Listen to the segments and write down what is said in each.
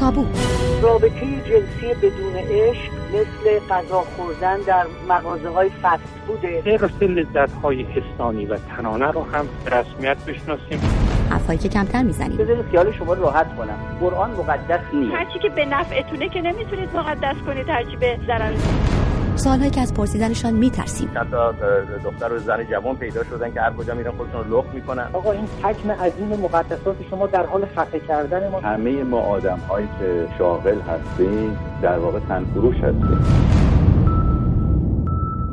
تابو. رابطه جنسی بدون عشق مثل غذا خوردن در مغازه های فست بوده. طبق لذت های حسانی و تنانه رو هم رسمیت بشناسیم. حرفایی که کمتر می‌زنیم. بذارید خیال شما راحت کنم. قرآن مقدس نیست. هرچی که به نفعتونه که نمی‌تونید مقدس کنید هرچی به ضرر. سالهایی که از پرسیدنشان میترسیم. تا دختر و زن جوان پیدا شدن که هر کجا میرن خودشون رو لخت می‌کنن. آقا این حجم عظیم مقدسات شما در حال خفه کردن ما همه ما آدم هایی که شاغل هستیم در واقع تنفروش هستیم.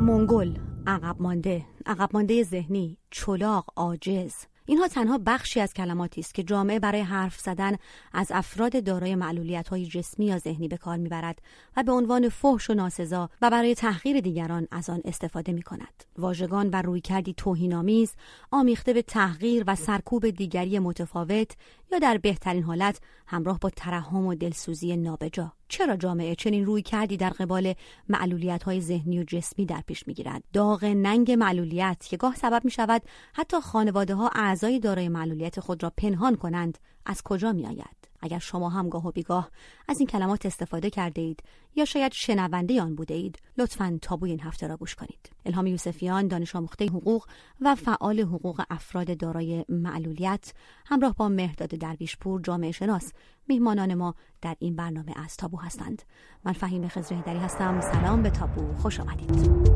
منگل عقب مانده. عقب مانده ذهنی. چلاق عاجز. اینها تنها بخشی از کلماتی است که جامعه برای حرف زدن از افراد دارای معلولیت های جسمی یا ذهنی به کار می‌برد و به عنوان فحش و ناسزا و برای تحقیر دیگران از آن استفاده می کند. واژگان و رویکردی توهینآمیز آمیخته به تحقیر و سرکوب دیگری متفاوت یا در بهترین حالت همراه با ترحم و دلسوزی نابجا. چرا جامعه چنین روی کردی در قبال معلولیت های ذهنی و جسمی در پیش می‌گیرد؟ داغ ننگ معلولیت که گاه سبب می شود حتی خانواده ها اعضای دارای معلولیت خود را پنهان کنند از کجا می آید اگر شما هم گاه و بیگاه از این کلمات استفاده کرده اید یا شاید شنونده آن بوده اید لطفا تابوی این هفته را گوش کنید. الهام یوسفیان دانش آموخته حقوق و فعال حقوق افراد دارای معلولیت همراه با مهرداد درویشپور جامعه شناس میهمانان ما در این برنامه از تابو هستند. من فهیم خزرهیدری هستم. سلام به تابو. خوش آمدید.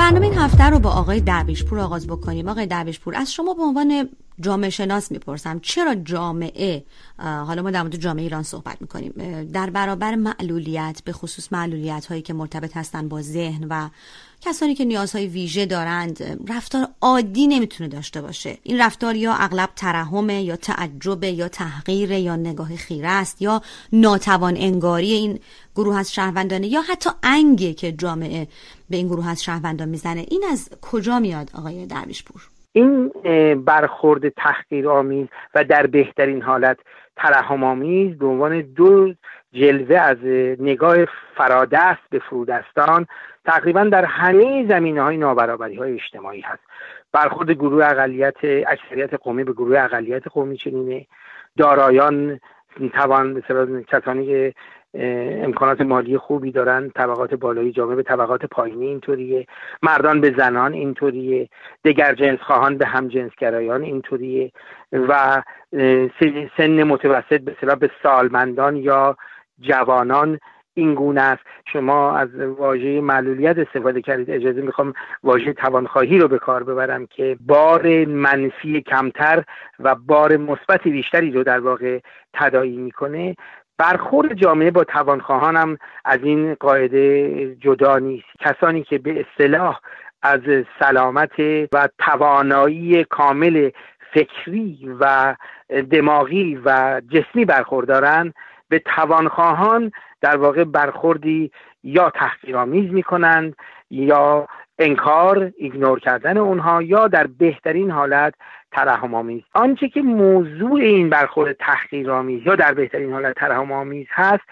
برنامه این هفته رو با آقای درویشپور آغاز بکنیم. آقای درویشپور از شما به عنوان جامعه شناس می‌پرسم چرا جامعه حالا ما در مورد جامعه ایران صحبت می‌کنیم در برابر معلولیت به خصوص معلولیت هایی که مرتبط هستن با ذهن و کسانی که نیازهای ویژه دارند رفتار عادی نمی‌تونه داشته باشه. این رفتار یا اغلب ترحمه یا تعجب یا تحقیر یا نگاه خیره است یا ناتوان انگاری این گروه از شهروندانه یا حتی انگه که جامعه به این گروه از شهروندان می‌زنه. این از کجا میاد آقای درویشپور؟ این برخورد تحقیر آمیز و در بهترین حالت ترحم آمیز به عنوان دو جلوه از نگاه فرادست به فرودستان تقریبا در همه زمینه های نابرابری های اجتماعی هست. برخورد گروه اقلیت اکثریت قومی به گروه اقلیت قومی چنینه. دارایان توان کسانی که امکانات مالی خوبی دارن طبقات بالایی جامعه به طبقات پایینی اینطوریه. مردان به زنان اینطوریه. دگر جنس خواهان به هم جنسگرایان اینطوریه. و سن متوسط به به سالمندان یا جوانان این گونه است. شما از واژه معلولیت استفاده کردید. اجازه می‌خوام واژه توانخواهی رو به کار ببرم که بار منفی کمتر و بار مثبت بیشتری رو در واقع تدایی می‌کنه. برخورد جامعه با توانخواهان هم از این قاعده جدا نیست. کسانی که به اصطلاح از سلامت و توانایی کامل فکری و دماغی و جسمی برخوردارن به توانخواهان در واقع برخوردی یا تحقیرآمیز می‌کنند یا انکار ایگنور کردن اونها یا در بهترین حالت ترحم آمیز آنچه که موضوع این برخورد تحقیرآمیز یا در بهترین حالت ترحم آمیز هست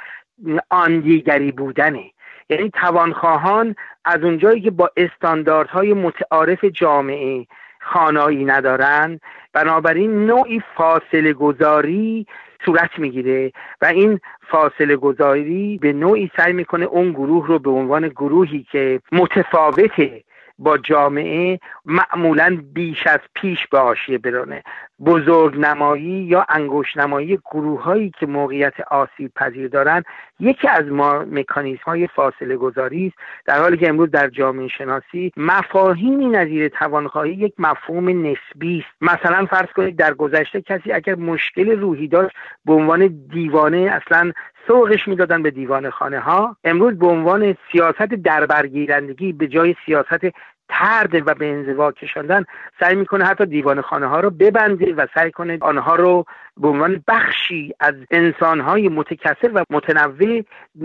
آن دیگری بودنه. یعنی توانخواهان از اونجایی که با استانداردهای متعارف جامعه خانایی ندارند بنابراین نوعی فاصله گذاری صورت می‌گیره و این فاصله گذاری به نوعی سعی می‌کنه اون گروه رو به عنوان گروهی که متفاوته با جامعه معمولا بیش از پیش به آشیه برانه. بزرگ نمایی یا انگوش نمایی گروه هایی که موقعیت آسیب پذیر دارند یکی از ما مکانیزم های فاصله گذاری است. در حالی که امروز در جامعه شناسی مفاهیمی نظیر توانخواهی یک مفهوم نسبی است. مثلا فرض کنید در گذشته کسی اگر مشکل روحی داشت به عنوان دیوانه اصلا سوقش می‌دادن به دیوان خانه ها امروز به عنوان سیاست دربرگیرندگی به جای سیاست ترد و به انزوا کشاندن سعی می‌کنه حتی دیوان خانه ها رو ببنده و سعی کنه آنها رو به عنوان بخشی از انسانهای متکثر و متنوع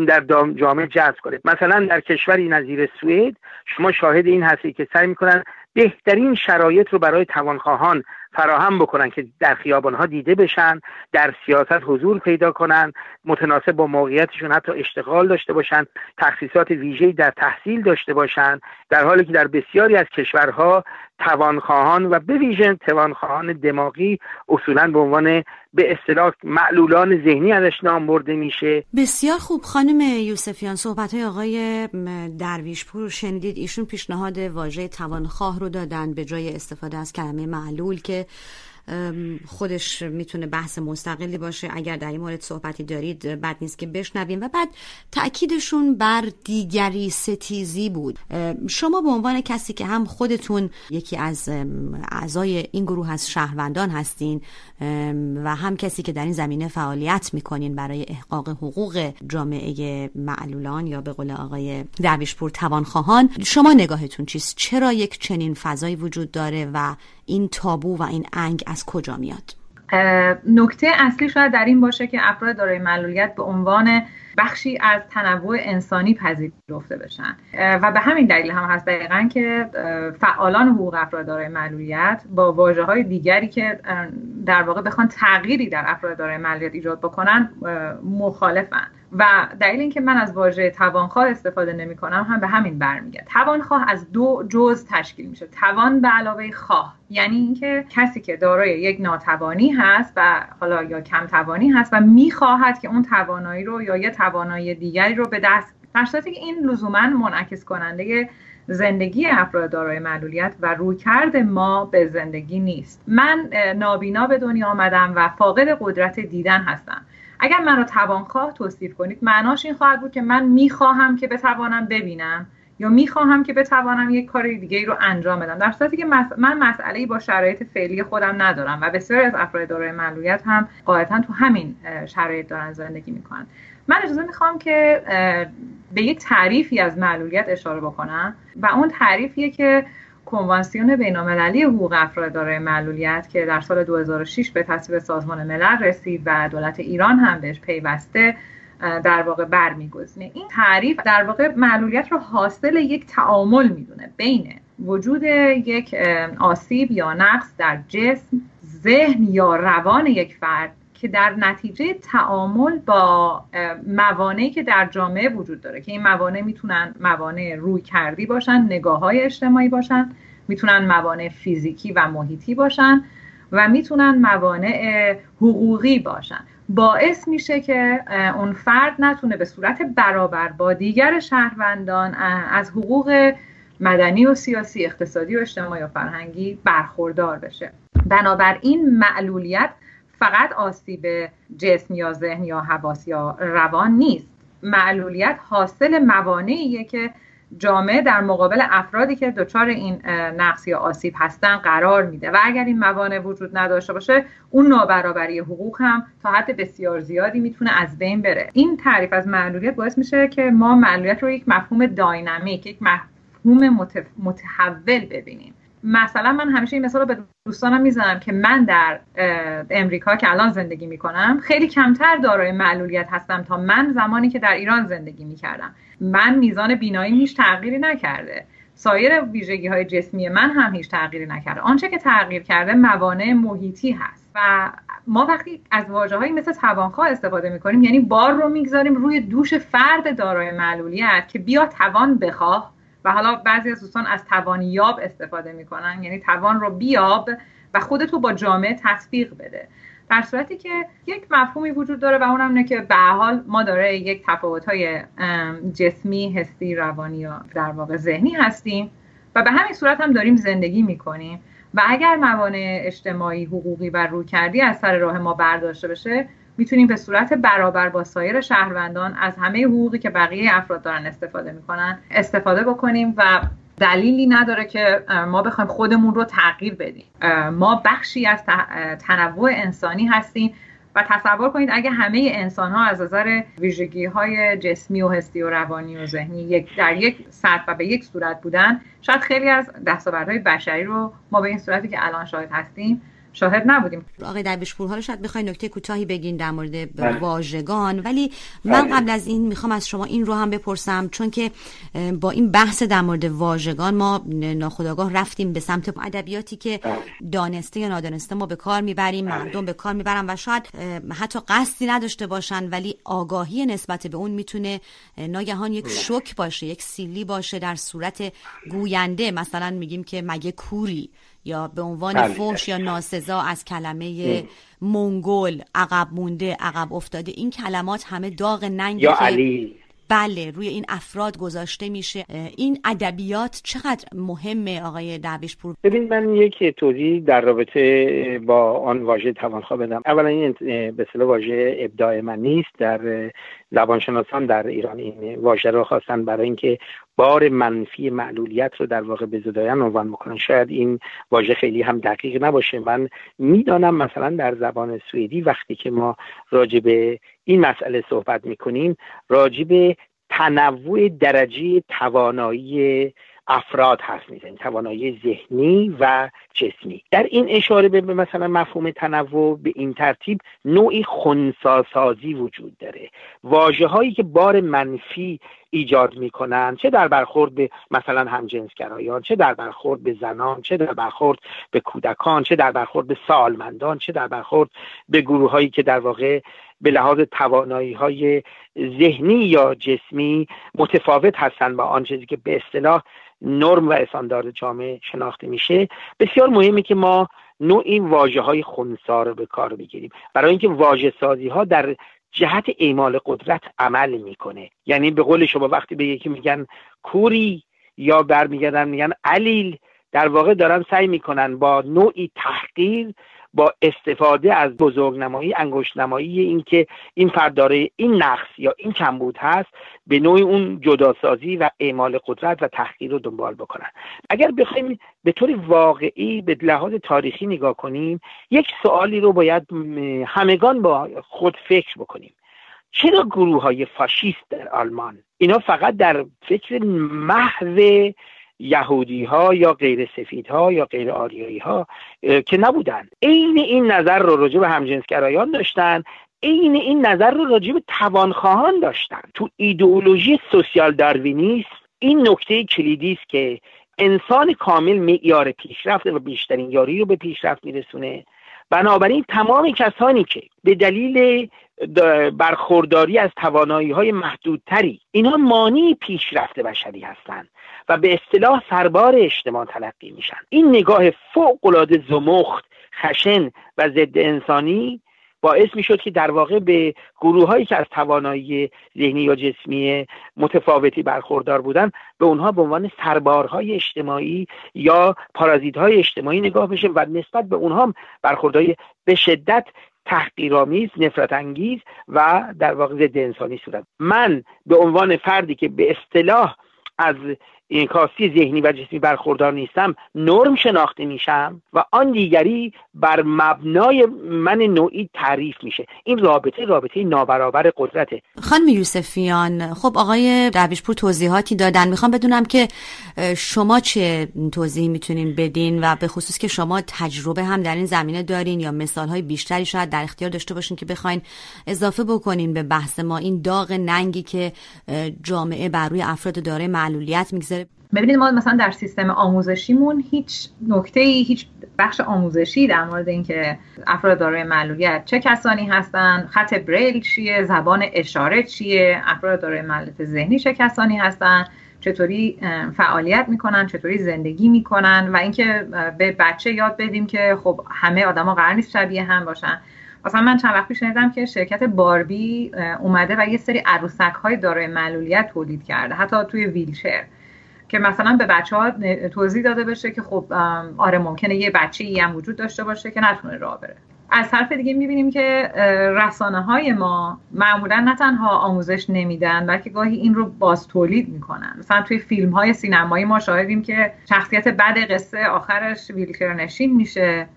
در جامعه جذب کنه. مثلا در کشوری نظیر سوئد شما شاهد این هستی که سعی می‌کنن بهترین شرایط رو برای توانخواهان فراهم بکنن که در خیابانها دیده بشن در سیاست حضور پیدا کنن متناسب با موقعیتشون حتی اشتغال داشته باشن تخصیصات ویژه‌ای در تحصیل داشته باشن در حالی که در بسیاری از کشورها توانخواهان و به ویژه توانخواهان دماغی اصولا به عنوان به اصطلاح معلولان ذهنی ازش نام برده میشه. بسیار خوب خانم یوسفیان صحبت های آقای درویشپور شنیدید. ایشون پیشنهاد واژه توانخواه رو دادن به جای استفاده از کلمه معلول که خودش می‌تونه بحث مستقلی باشه. اگر در این مورد صحبتی دارید بد نیست که بشنویم. و بعد تاکیدشون بر دیگری ستیزی بود. شما به عنوان کسی که هم خودتون یکی از اعضای این گروه از شهروندان هستین و هم کسی که در این زمینه فعالیت می‌کنین برای احقاق حقوق جامعه معلولان یا به قول آقای درویشپور توانخواهان شما نگاهتون چیست؟ چرا یک چنین فضایی وجود داره و این تابو و این انگ از کجا میاد؟ نکته اصلی شاید در این باشه که افراد دارای معلولیت به عنوان بخشی از تنوع انسانی پذیرفته بشن. و به همین دلیل هم هست دقیقا که فعالان حقوق افراد دارای معلولیت با واجه های دیگری که در واقع بخوان تغییری در افراد دارای معلولیت ایجاد بکنن مخالفن. و دلیل اینکه من از واژه توانخواه استفاده نمی کنم هم به همین برمیگرد. توانخواه از دو جز تشکیل میشه. توان به علاوه خواه. یعنی اینکه کسی که دارای یک ناتوانی هست و حالا یا کم توانی هست و می‌خواهد که اون توانایی رو یا یه توانایی دیگری رو به دست در که این لزوما منعکس کننده زندگی افراد دارای معلولیت و رویکرد ما به زندگی نیست. من نابینا به دنیا آمدم و فاقد قدرت دیدن هستم. اگر من رو توانخواه توصیف کنید معناش این خواهد بود که من می‌خواهم که بتوانم ببینم یا می‌خواهم که بتوانم یک کار دیگه ای رو انجام بدم. در صورتی که من مسئله با شرایط فعلی خودم ندارم و بسیاری از افراد دارای معلولیت هم قاعدتا تو همین شرایط دارن زندگی می‌کنن. من اجازه می‌خوام که به یک تعریفی از معلولیت اشاره بکنم و اون تعریفیه که کنوانسیون بینالمللی حقوق افراد دارای معلولیت که در سال 2006 به تصویب سازمان ملل رسید و دولت ایران هم بهش پیوسته در واقع برمیگزینه. این تعریف در واقع معلولیت رو حاصل یک تعامل می‌دونه بین وجود یک آسیب یا نقص در جسم ذهن یا روان یک فرد که در نتیجه تعامل با موانعی که در جامعه وجود داره که این موانع می‌تونن موانع روی کردی باشن نگاه های اجتماعی باشن می‌تونن موانع فیزیکی و محیطی باشن و می‌تونن موانع حقوقی باشن. باعث میشه که اون فرد نتونه به صورت برابر با دیگر شهروندان از حقوق مدنی و سیاسی اقتصادی و اجتماعی و فرهنگی برخوردار بشه. بنابراین معلولیت فقط آسیب جسم یا ذهن یا حواس یا روان نیست. معلولیت حاصل موانعیه که جامعه در مقابل افرادی که دچار این نقص یا آسیب هستن قرار میده. و اگر این موانع وجود نداشته باشه اون نابرابری حقوق هم تا حد بسیار زیادی می‌تونه از بین بره. این تعریف از معلولیت باعث میشه که ما معلولیت رو یک مفهوم داینامیک یک مفهوم متحول ببینیم. مثلا من همیشه این مثال رو به دوستانم می‌زنم که من در امریکا که الان زندگی می‌کنم خیلی کمتر دارای معلولیت هستم تا من زمانی که در ایران زندگی می‌کردم. من میزان بینایی هیچ تغییری نکرده. سایر ویژگی های جسمی من هم هیچ تغییری نکرده. آنچه که تغییر کرده موانع محیطی هست. و ما وقتی از واجه هایی مثل توانخواه استفاده می‌کنیم یعنی بار رو می‌گذاریم روی دوش فرد دارای معلولیت که بیا توان بخواه. و حالا بعضی از دوستان از توانیاب استفاده می‌کنن. یعنی توان رو بیاب و خودتو با جامعه تطبیق بده. در صورتی که یک مفهومی وجود داره و اونم اینه که به حال ما داره یک تفاوت های جسمی، حسی، روانی یا در واقع ذهنی هستیم و به همین صورت هم داریم زندگی می‌کنیم. و اگر موانع اجتماعی، حقوقی و رویکردی از سر راه ما برداشته بشه می‌تونیم به صورت برابر با سایر شهروندان از همه حقوقی که بقیه افراد دارن استفاده می‌کنن استفاده بکنیم و دلیلی نداره که ما بخوایم خودمون رو تغییر بدیم. ما بخشی از تنوع انسانی هستیم و تصور کنید اگه همه انسان ها از نظر ویژگی های جسمی و حسی و روانی و ذهنی در یک سطح و به یک صورت بودن شاید خیلی از دستاوردهای بشری رو ما به این صورتی که الان شاهد هستیم شاهد نبودیم آقای درویشپور حالا شاید بخواید نکته کوتاهی بگین در مورد بله. واژگان ولی من بله. قبل از این می‌خوام از شما این رو هم بپرسم چون که با این بحث در مورد واژگان ما ناخداگاه رفتیم به سمت ادبیاتی که بله. دانسته یا نادانسته ما به کار می‌بریم مردم به کار می‌برن و شاید حتی قصدی نداشته باشن ولی آگاهی نسبت به اون می‌تونه ناگهان یک شک باشه یک سیلی باشه در صورت گوینده مثلا میگیم که مگه کوری یا به عنوان بله. فوش یا ناسزا از کلمه منگول عقب مونده عقب افتاده این کلمات همه داغ ننگی یا علی بله روی این افراد گذاشته میشه. این ادبیات چقدر مهمه آقای پور ببین من یک توضیح در رابطه با آن واژه توانخواه بدم. اولا این به اصطلاح واژه ابداع من نیست. در زبانشناسان در ایران این واژه رو خواستن برای اینکه بار منفی معلولیت رو در واقع به زدایان عنوان بکنن. شاید این واژه خیلی هم دقیق نباشه. من می‌دانم مثلا در زبان سوئدی وقتی که ما راجع به این مسئله صحبت می‌کنیم راجع به تنوع درجه توانایی افراد هست می‌زنیم توانایی ذهنی و جسمی. در این اشاره به مثلا مفهوم تنوع به این ترتیب نوعی خونساسازی وجود داره. واجه هایی که بار منفی ایجاد می‌کنن چه در برخورد به مثلا همجنسگرایان چه در برخورد به زنان چه در برخورد به کودکان چه در برخورد به سالمندان چه در برخورد به گروه هایی که در واقع به لحاظ توانایی های ذهنی یا جسمی متفاوت هستند با آن چیزی که به اصطلاح نرم و استاندارد جامعه شناخته میشه. بسیار مهمه که ما نوع این واجه های خونسا رو به کار بگیریم. برای اینکه واژه سازی ها در جهت اعمال قدرت عمل می‌کنه. یعنی به قول شما وقتی به یکی میگن کوری یا برمیگردن میگن علیل در واقع دارن سعی می‌کنن با نوعی تحقیر با استفاده از بزرگنمایی انگشت نمایی اینکه این فرد داره این نقص یا این کمبود هست به نوعی اون جداسازی و اعمال قدرت و تحقیر رو دنبال بکنن. اگر بخوایم به طور واقعی به لحاظ تاریخی نگاه کنیم یک سوالی رو باید همگان با خود فکر بکنیم. چرا گروه های فاشیست در آلمان؟ اینا فقط در فکر محو یهودی ها یا غیر سفید ها یا غیر آریایی ها که نبودن. عین این نظر رو راجع به همجنسگرایان داشتن عین این نظر رو راجع به توانخواهان داشتن. تو ایدئولوژی سوسیال داروینیسم این نکته کلیدی است که انسان کامل معیار پیشرفت و بیشترین یاری رو به پیشرفت میرسونه. بنابراین تمام کسانی که به دلیل برخورداری از توانایی های محدودتری اینها مانی پیشرفت بشری هستند و به اصطلاح سربار اجتماع تلقی میشن. این نگاه فوق العاده زمخت خشن و ضد انسانی باعث می‌شد که در واقع به گروه هایی که از توانایی ذهنی یا جسمی متفاوتی برخوردار بودن به اونها به عنوان سربارهای اجتماعی یا پارازیت های اجتماعی نگاه بشه و نسبت به اونها برخوردهای به شدت تحقیرآمیز نفرت انگیز و در واقع ضد انسانی صورت. من به عنوان فردی که به اصطلاح از کاستی ذهنی و جسمی برخوردار نیستم نرم شناخته میشم و آن دیگری بر مبنای من نوعی تعریف میشه. این رابطه رابطه نابرابر قدرته. خانم یوسفیان خب آقای درویشپور توضیحاتی دادن. می‌خوام بدونم که شما چه توضیحی می‌تونین بدین و به خصوص که شما تجربه هم در این زمینه دارین یا مثال های بیشتری شاید در اختیار داشته باشین که بخواین اضافه بکنین به بحث ما. این داغ ننگی که جامعه بر روی افراد دارای معلولیت می‌گذاره. ببینید ما مثلا در سیستم آموزشیمون هیچ نکته ای هیچ بخش آموزشی در مورد اینکه افراد دارای معلولیت چه کسانی هستن خط بریل چیه زبان اشاره چیه افراد دارای معلولیت ذهنی چه کسانی هستن چطوری فعالیت می‌کنن چطوری زندگی می‌کنن و اینکه به بچه یاد بدیم که خب همه آدما قرار نیست شبیه هم باشن. مثلا من چند وقت پیش شنیدم که شرکت باربی اومده و یه سری عروسک های دارای معلولیت تولید کرده حتی توی ویلچر. که مثلا به بچه ها توضیح داده بشه که خب آره ممکنه یه بچه ای هم وجود داشته باشه که نتونه راه بره. از طرف دیگه می‌بینیم که رسانه های ما معمولا نه تنها آموزش نمیدن بلکه گاهی این رو باز تولید می‌کنن. مثلا توی فیلم های سینمایی ما شاهدیم که شخصیت بد قصه آخرش ویلچر نشین میشه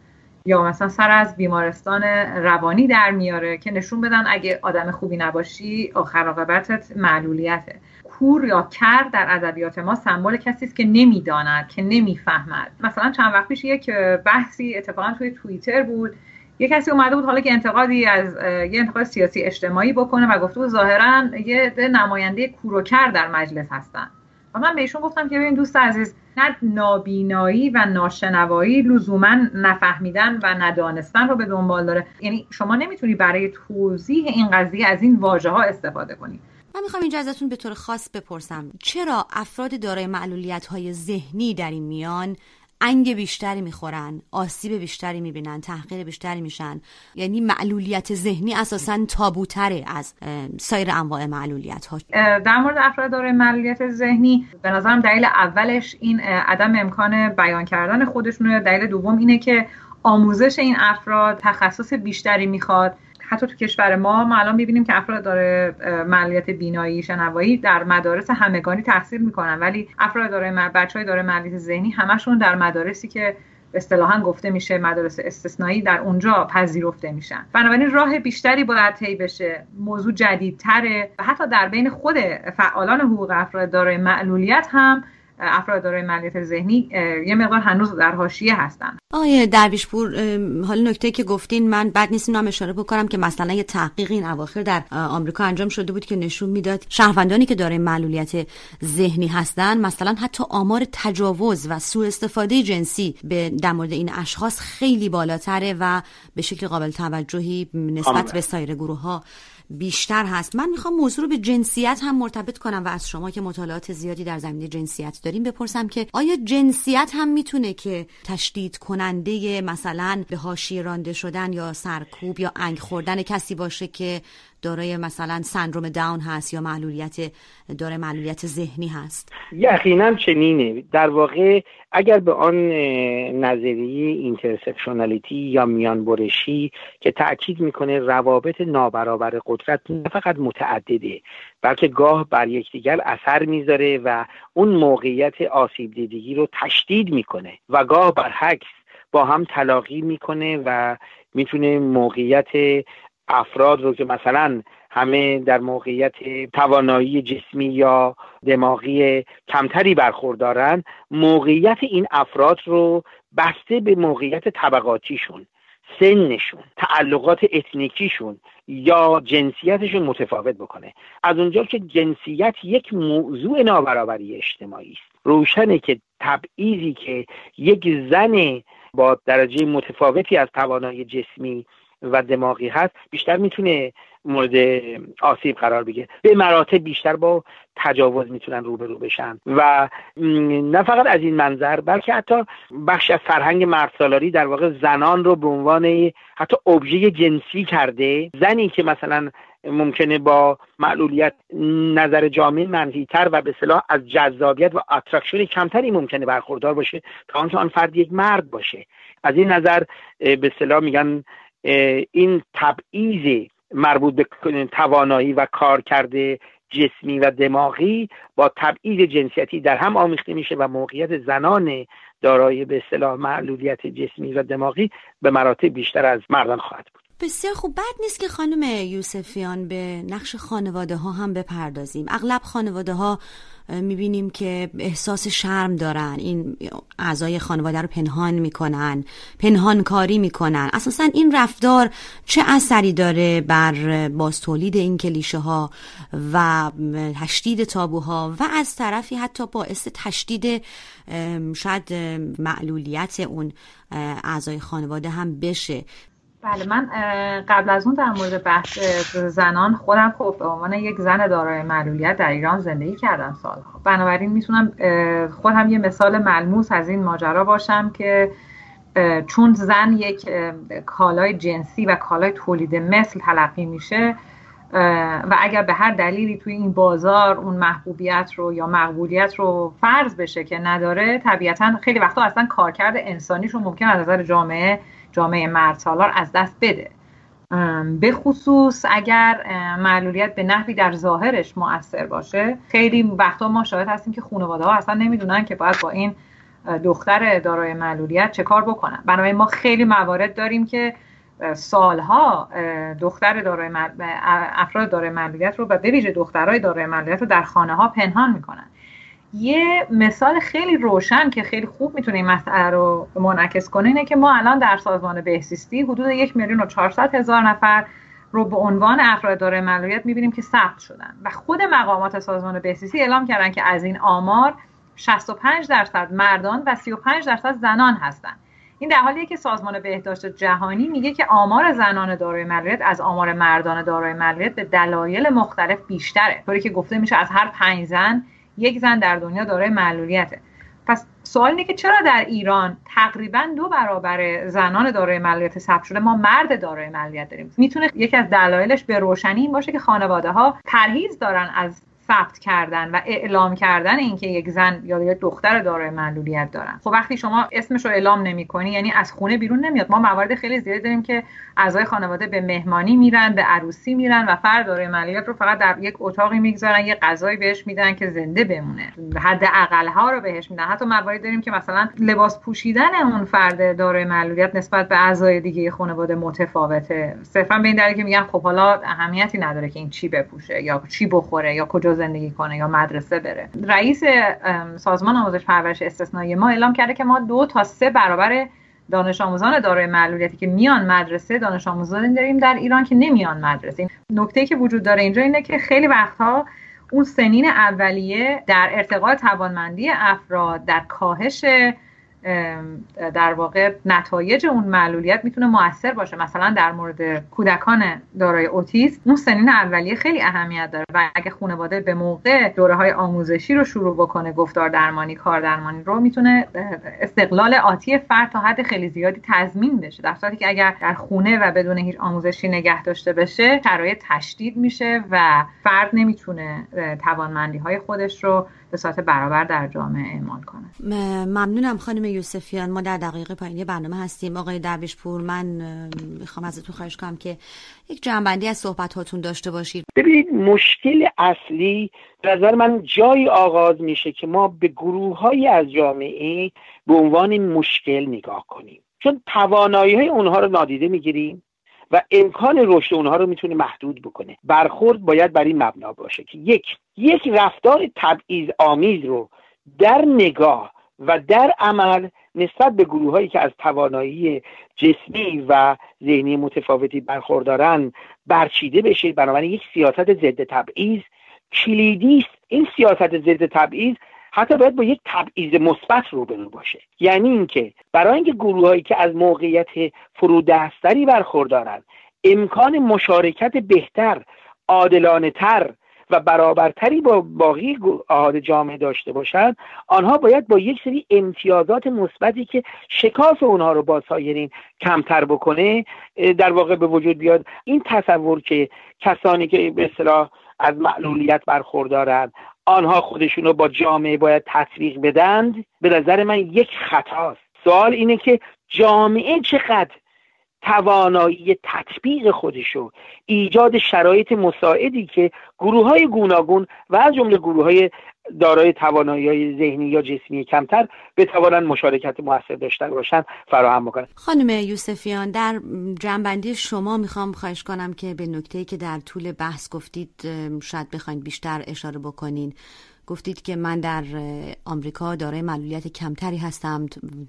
یا مثلا سر از بیمارستان روانی در میاره که نشون بدن اگه آدم خوبی نباشی آخر عاقبتت معلولیته. کور یا کر در ادبیات ما سمبل کسی است که نمی‌داند که نمی‌فهمد. مثلا چند وقت پیش یک بحثی اتفاقا توی توییتر بود. یه کسی اومده بود حالا که انتقادی از یه انتقاد سیاسی اجتماعی بکنه و گفته بود ظاهرا یه نماینده کوروکر در مجلس هستن. و من بهشون گفتم که ببین دوست عزیز نه نابینایی و ناشنوایی لزوما نفهمیدن و ندانستن رو به دنبال داره. یعنی شما نمی‌تونی برای توضیح این قضیه از این واژه ها استفاده کنی. من می‌خوام اینجا ازتون به طور خاص بپرسم چرا افراد دارای معلولیت های ذهنی در این میان انگ بیشتری می‌خورن آسیب بیشتری می‌بینن تحقیر بیشتری میشن؟ یعنی معلولیت ذهنی اساسا تابوتره از سایر انواع معلولیت ها در مورد افراد دارای معلولیت ذهنی به نظرم دلیل اولش این عدم امکان بیان کردن خودشونه دلیل دوم اینه که آموزش این افراد تخصص بیشتری می‌خواد. حتی تو کشور ما ما الان می‌بینیم که افراد داره معلولیت بینایی شنوایی در مدارس همگانی تحصیل می‌کنن. ولی افراد داره بچه های داره معلولیت ذهنی همشون در مدارسی که اصطلاحا گفته میشه مدارس استثنایی در اونجا پذیرفته میشن. بنابراین راه بیشتری باید طی بشه. موضوع جدیدتره. و حتی در بین خود فعالان حقوق افراد دارای معلولیت هم افراد دارای معلولیت ذهنی یه مقدار هنوز در حاشیه هستن. آیه درویشپور حالا نکته که گفتین من بعد نیست هم اشاره بکنم که مثلا یه تحقیق این اواخر در آمریکا انجام شده بود که نشون می‌داد شهروندانی که دارای معلولیت ذهنی هستن مثلا حتی آمار تجاوز و سوء استفاده جنسی به در مورد این اشخاص خیلی بالاتره و به شکل قابل توجهی نسبت به سایر گروه ها بیشتر هست. من می‌خوام موضوع رو به جنسیت هم مرتبط کنم و از شما که مطالعات زیادی در زمینه جنسیت داریم بپرسم که آیا جنسیت هم می‌تونه که تشدید کننده مثلا به حاشیه رانده شدن یا سرکوب یا انگ خوردن کسی باشه که دارای مثلا سندروم داون هست یا معلولیت داره معلولیت ذهنی هست؟ یقینا چنینه. در واقع اگر به آن نظریه intersectionality یا میان برشی که تاکید می‌کنه روابط نابرابر قدرت نه فقط متعدده بلکه گاه بر یکدیگر اثر می‌ذاره و اون موقعیت آسیب دیدگی رو تشدید می‌کنه و گاه برعکس با هم تلاقی می‌کنه و می‌تونه موقعیت افراد رو که مثلا همه در موقعیت توانایی جسمی یا دماغی کمتری برخوردارن موقعیت این افراد رو بسته به موقعیت طبقاتیشون سنشون تعلقات اتنیکیشون یا جنسیتشون متفاوت بکنه. از اونجا که جنسیت یک موضوع نابرابری اجتماعی است. روشنه که تبعیضی که یک زن با درجه متفاوتی از توانایی جسمی و دماغی هست بیشتر می‌تونه مورد آسیب قرار بگیره. به مراتب بیشتر با تجاوز می‌تونن روبرو بشن. و نه فقط از این منظر بلکه حتی بخش از فرهنگ مردسالاری در واقع زنان رو به عنوان حتی ابژه جنسی کرده. زنی که مثلا ممکنه با معلولیت نظر جامعه منفیتر و به اصطلاح از جذابیت و attraction کمتری ممکنه برخوردار باشه تا آنکه آن فرد یک مرد باشه. از این نظر به صلاح میگن این تبعیض مربوط به توانایی و کارکرد جسمی و دماغی با تبعیض جنسیتی در هم آمیخته میشه و موقعیت زنان دارای به اصطلاح معلولیت جسمی و دماغی به مراتب بیشتر از مردان خواهد بود. بسیار خوب. بد نیست که خانم یوسفیان به نقش خانواده ها هم بپردازیم. اغلب خانواده ها می‌بینیم که احساس شرم دارن. این اعضای خانواده رو پنهان می‌کنن پنهان کاری می‌کنن. اساسا این رفتار چه اثری داره بر باز تولید این کلیشه ها و تشدید تابوها و از طرفی حتی باعث تشدید شاید معلولیت اون اعضای خانواده هم بشه. بله من قبل از اون در مورد بحث زنان خودم خب به عنوان یک زن دارای معلولیت در ایران زندگی کردم سالها. بنابراین می‌تونم خودم یه مثال ملموس از این ماجرا باشم که چون زن یک کالای جنسی و کالای تولید مثل تلقی میشه و اگر به هر دلیلی توی این بازار اون محبوبیت رو یا مقبولیت رو فرض بشه که نداره طبیعتا خیلی وقتا اصلا کارکرد انسانیش رو ممکن از نظر جامعه جامعه مرد سالار از دست بده. به خصوص اگر معلولیت به نحوی در ظاهرش مؤثر باشه خیلی وقتا ما شاهد هستیم که خانواده ها اصلا نمی‌دونن که باید با این دختر دارای معلولیت چه کار بکنن. بنابراین ما خیلی موارد داریم که سالها دختر دارای افراد دارای معلولیت رو و به ویژه دخترای دارای معلولیت رو در خانه ها پنهان می‌کنن. یه مثال خیلی روشن که خیلی خوب می‌تونه این مسئله رو منعکس کنه اینه که ما الان در سازمان بهزیستی حدود یک میلیون و چهارصد هزار نفر رو به عنوان افراد دارای معلولیت می‌بینیم که ثبت شدن و خود مقامات سازمان بهزیستی اعلام کردن که از این آمار 65 درصد مردان و 35 درصد زنان هستند این در حالیه که سازمان بهداشت جهانی میگه که آمار زنان دارای معلولیت از آمار مردان دارای معلولیت به دلایل مختلف بیشتره. طوری که گفته میشه از هر پنج زن یک زن در دنیا دارای معلولیته. پس سوال اینه که چرا در ایران تقریبا دو برابر زنان دارای معلولیت ثبت شده؟ ما مرد دارای معلولیت داریم. می‌تونه یکی از دلایلش به روشنی این باشه که خانواده ها پرهیز دارن از ثبت کردن و اعلام کردن اینکه یک زن یا یک دختر دارای معلولیت دارن. خب وقتی شما اسمش رو اعلام نمی‌کنی یعنی از خونه بیرون نمیاد. ما موارد خیلی زیادی داریم که اعضای خانواده به مهمانی میرن به عروسی میرن و فرد دارای معلولیت رو فقط در یک اتاقی می‌گذارن یه غذایی بهش میدن که زنده بمونه. حد اقل ها رو بهش میدن. حتی مواردی داریم که مثلا لباس پوشیدن اون فرد دارای معلولیت نسبت به اعضای دیگه خانواده متفاوته. صرفا به این دلیل که میگن خب حالا اهمیتی نداره که این چی بپوشه یا چی بخوره یا کجا زندگی کنه یا مدرسه بره. رئیس سازمان آموزش پرورش استثنایی ما اعلام کرده که ما دو تا سه برابر دانش آموزان دارای معلولیتی که میان مدرسه دانش آموزان داریم در ایران که نمیان مدرسه. نکته که وجود داره اینجا اینه که خیلی وقتها اون سنین اولیه در ارتقاء توانمندی افراد در کاهش در واقع نتایج اون معلولیت می‌تونه موثر باشه. مثلا در مورد کودکان دارای اوتیسم اون سنین اولیه خیلی اهمیت داره و اگه خانواده به موقع دوره های آموزشی رو شروع بکنه گفتار درمانی کار درمانی رو می‌تونه استقلال آتی فرد تا حد خیلی زیادی تضمین بشه. در صورتی که اگر در خونه و بدون هیچ آموزشی نگه داشته بشه شرایط تشدید میشه و فرد نمی‌تونه توانمندی های خودش رو به صورت برابر در جامعه اعمال کنه. ممنونم خانم یوسفیان ما در دقیقه پایینی برنامه هستیم. آقای درویش پور من می‌خوام ازتون خواهش کنم که یک جنبندی از صحبت هاتون داشته باشید. ببینید مشکل اصلی نظر من جایی آغاز میشه که ما به گروه های از جامعه به عنوان مشکل نگاه کنیم. چون توانایی های اونها رو نادیده می‌گیریم و امکان رشد اونها رو می‌تونه محدود بکنه. برخورد باید بر این مبنا باشه که یک یک رفتار تبعیض آمیز رو در نگاه و در عمل نسبت به گروه هایی که از توانایی جسمی و ذهنی متفاوتی برخوردارن برچیده بشه بنابراین یک سیاست ضد تبعیض کلیدی است. این سیاست ضد تبعیض حتی باید با یک تبعیض مثبت روبرو باشه. یعنی اینکه برای اینکه گروههایی که از موقعیت فرودستری برخوردارند امکان مشارکت بهتر عادلانه تر و برابرتری با باقی احاد جامعه داشته باشند آنها باید با یک سری امتیازات مثبتی که شکاف اونها رو با سایرین کمتر بکنه در واقع به وجود بیاد. این تصور که کسانی که به اصطلاح از معلولیت برخوردارند آنها خودشون رو با جامعه باید تطبیق بدند به نظر من یک خطاست. سوال اینه که جامعه چقدر توانایی تطبیق خودشو ایجاد شرایط مساعدی که گروه های گوناگون و از جمله گروه های دارای توانایی های ذهنی یا جسمی کمتر بتوانند مشارکت موثر داشته باشند. فراهم بکنند خانم یوسفیان در جنبندی شما می‌خوام خواهش کنم که به نکته که در طول بحث گفتید شاید بخواید بیشتر اشاره بکنین. گفتید که من در آمریکا دارای معلولیت کمتری هستم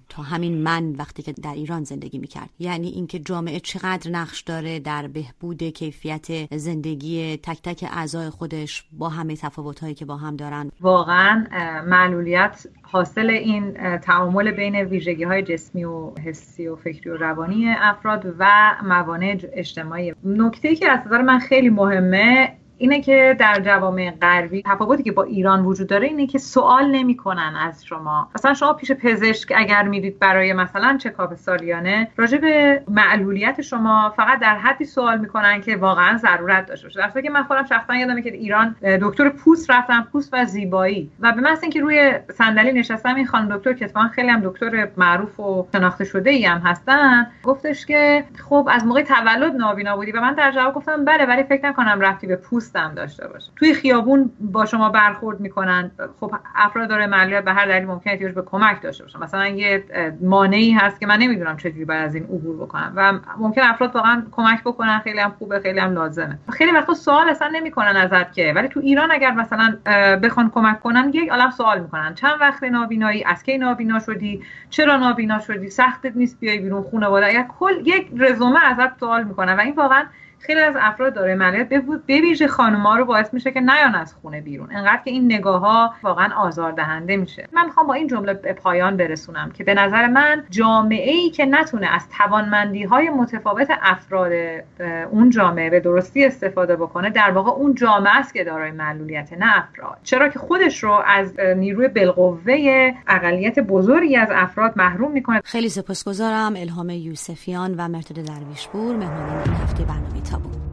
تا همین من وقتی که در ایران زندگی می‌کرد. یعنی اینکه جامعه چقدر نقش داره در بهبود کیفیت زندگی تک تک اعضای خودش با همه تفاوتهایی که با هم دارن. واقعا معلولیت حاصل این تعامل بین ویژگی های جسمی و حسی و فکری و روانی افراد و موانع اجتماعی. نکته که از نظر من خیلی مهمه اینه که در جوامع غربی تفاوتی که با ایران وجود داره اینه که سوال نمی‌کنن از شما. مثلا شما پیش پزشک اگر میرید برای مثلا چکاپ سالیانه راجع به معلولیت شما فقط در حدی سوال می‌کنن که واقعا ضرورت داشته باشه. در که من خودم شخصا یادمه که ایران دکتر پوست رفتم پوست و زیبایی. و به محض اینکه روی صندلی نشستم این خانم دکتر که خیلی هم دکتر معروف و شناخته شده ای هم هستن. گفتش که خب از موقع تولد نابینا بودی و من در جواب گفتم بله ولی فکر نکنم رفتی به پوست دوستم داشته باشه. توی خیابون با شما برخورد می‌کنن. خب افراد داره معلولیت به هر دلیل ممکنه احتیاج به کمک داشته باشن مثلا یه مانعی هست که من نمی‌دونم چجوری باید از این عبور بکنم و ممکن افراد واقعا کمک بکنن. خیلی هم خوبه خیلی هم لازمه. خیلی وقتا سوال اصلا نمی‌کنن ازت که. ولی تو ایران اگر مثلا بخوان کمک کنن یک عالم سوال می‌کنن. چند وقت نابینایی؟ از کی نابینا شدی؟ چرا نابینا شدی؟ سختت نیست بیای بیرون خانواده؟ اگر کل یک رزومه ازت سوال می‌کنن و این واقعا خیلی از افراد داره ملیت به ویژه خانوما رو باعث میشه که نیان از خونه بیرون. انقدر که این نگاه ها واقعا آزاردهنده میشه. من می‌خوام با این جمله به پایان برسونم که به نظر من جامعه ای که نتونه از توانمندی های متفاوت افراد اون جامعه به درستی استفاده بکنه در واقع اون جامعه است که دارای معلولیت نه افراد. چرا که خودش رو از نیروی بالقوه اقلیت بزرگی از افراد محروم می‌کنه. خیلی سپاسگزارم الهام یوسفیان و مرتضی درویشپور. مهمان این هفته برنامه تا بود